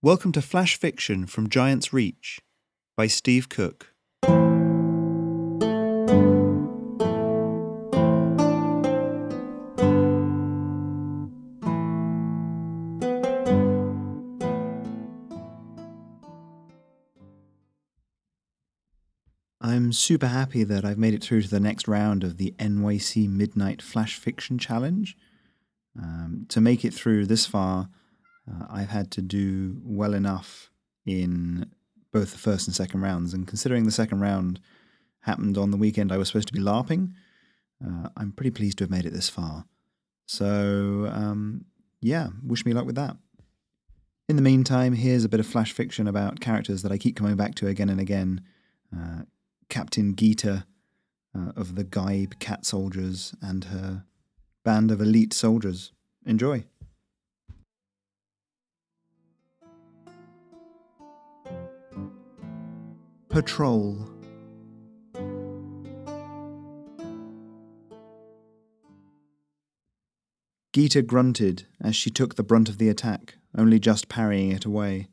Welcome to Flash Fiction from Giant's Reach by Steve Cook. I'm super happy that I've made it through to the next round of the NYC Midnight Flash Fiction Challenge. Um, to make it through this far, uh, I've had to do well enough in both the first and second rounds. And considering the second round happened on the weekend I was supposed to be LARPing, uh, I'm pretty pleased to have made it this far. So, um, yeah, wish me luck with that. In the meantime, here's a bit of flash fiction about characters that I keep coming back to again and again. Uh, Captain Geeta uh, of the Gaib Cat Soldiers and her band of elite soldiers. Enjoy. Patrol. Geeta grunted as she took the brunt of the attack, only just parrying it away.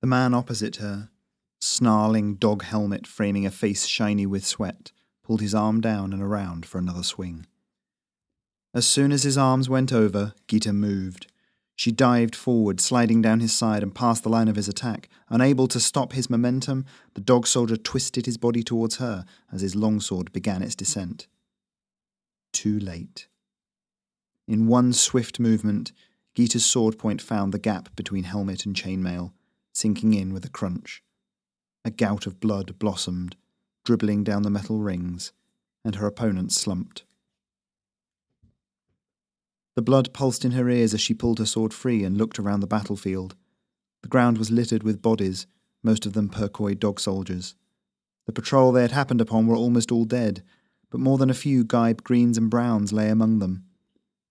The man opposite her, snarling dog helmet framing a face shiny with sweat, pulled his arm down and around for another swing. As soon as his arms went over, Geeta moved. She dived forward, sliding down his side and past the line of his attack. Unable to stop his momentum, the dog soldier twisted his body towards her as his longsword began its descent. Too late. In one swift movement, Geeta's sword point found the gap between helmet and chainmail, sinking in with a crunch. A gout of blood blossomed, dribbling down the metal rings, and her opponent slumped. The blood pulsed in her ears as she pulled her sword free and looked around the battlefield. The ground was littered with bodies, most of them Purkoi dog soldiers. The patrol they had happened upon were almost all dead, but more than a few Gaib greens and browns lay among them.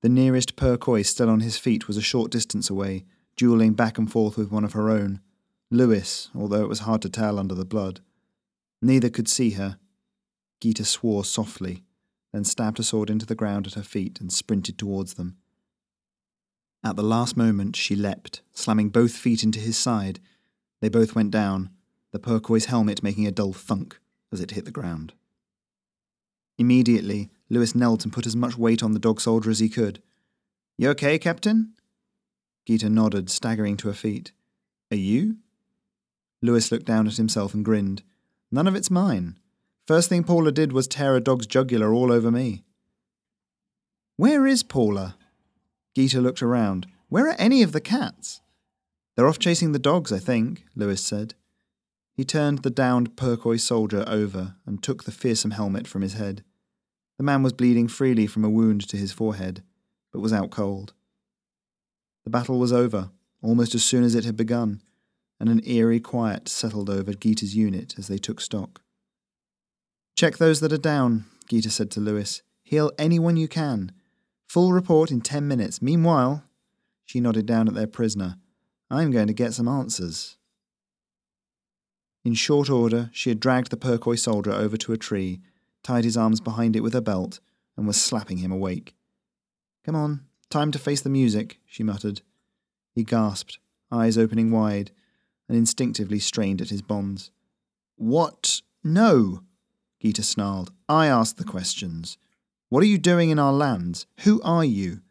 The nearest Purkoi still on his feet was a short distance away, dueling back and forth with one of her own. Lewis, although it was hard to tell under the blood. Neither could see her. Geeta swore softly then stabbed a sword into the ground at her feet and sprinted towards them. At the last moment, she leapt, slamming both feet into his side. They both went down, the Purkoi's helmet making a dull thunk as it hit the ground. Immediately, Lewis knelt and put as much weight on the dog soldier as he could. You okay, Captain? Geeta nodded, staggering to her feet. Are you? Lewis looked down at himself and grinned. None of it's mine. First thing Paula did was tear a dog's jugular all over me. Where is Paula? Geeta looked around. Where are any of the cats? They're off chasing the dogs, I think, Lewis said. He turned the downed Purkoi soldier over and took the fearsome helmet from his head. The man was bleeding freely from a wound to his forehead, but was out cold. The battle was over, almost as soon as it had begun, and an eerie quiet settled over Geeta's unit as they took stock. Check those that are down, Geeta said to Lewis. Heal anyone you can. Full report in ten minutes. Meanwhile, she nodded down at their prisoner. I'm going to get some answers. In short order, she had dragged the Purkoi soldier over to a tree, tied his arms behind it with her belt, and was slapping him awake. Come on, time to face the music, she muttered. He gasped, eyes opening wide, and instinctively strained at his bonds. What? No! Geeta snarled. I asked the questions. What are you doing in our lands? Who are you?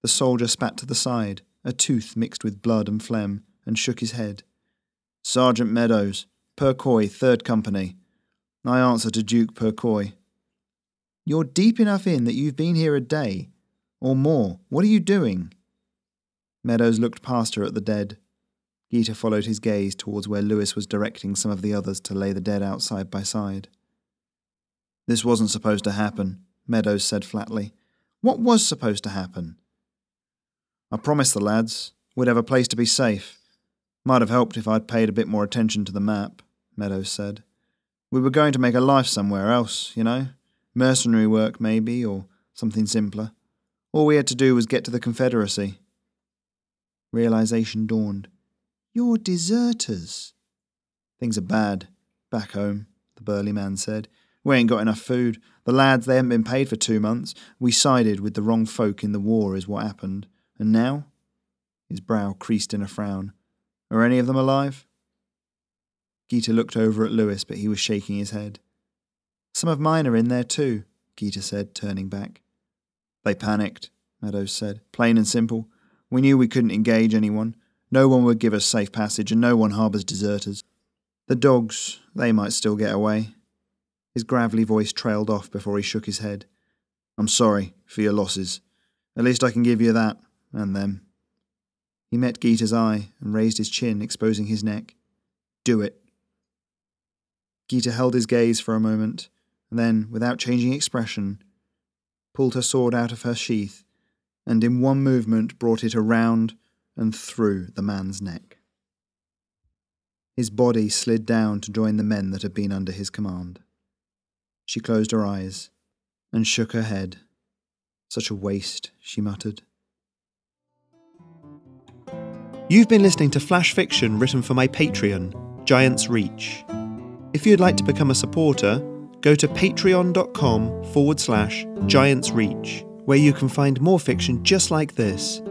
The soldier spat to the side, a tooth mixed with blood and phlegm, and shook his head. Sergeant Meadows, Purkoi, Third Company. I answer to Duke Purkoi. You're deep enough in that you've been here a day, or more. What are you doing? Meadows looked past her at the dead, Geeta followed his gaze towards where Lewis was directing some of the others to lay the dead out side by side. This wasn't supposed to happen, Meadows said flatly. What was supposed to happen? I promised the lads we'd have a place to be safe. Might have helped if I'd paid a bit more attention to the map, Meadows said. We were going to make a life somewhere else, you know. Mercenary work, maybe, or something simpler. All we had to do was get to the Confederacy. Realization dawned. You're deserters. Things are bad. Back home, the burly man said. We ain't got enough food. The lads, they haven't been paid for two months. We sided with the wrong folk in the war, is what happened. And now? His brow creased in a frown. Are any of them alive? Geeta looked over at Lewis, but he was shaking his head. Some of mine are in there too, Geeta said, turning back. They panicked, Meadows said. Plain and simple. We knew we couldn't engage anyone. No one would give us safe passage, and no one harbours deserters. The dogs, they might still get away. His gravelly voice trailed off before he shook his head. I'm sorry for your losses. At least I can give you that, and them. He met Geeta's eye and raised his chin, exposing his neck. Do it. Geeta held his gaze for a moment, and then, without changing expression, pulled her sword out of her sheath and in one movement brought it around and through the man's neck. His body slid down to join the men that had been under his command. She closed her eyes and shook her head. Such a waste, she muttered. You've been listening to flash fiction written for my Patreon, Giant's Reach. If you'd like to become a supporter, go to patreon.com forward slash Giant's Reach, where you can find more fiction just like this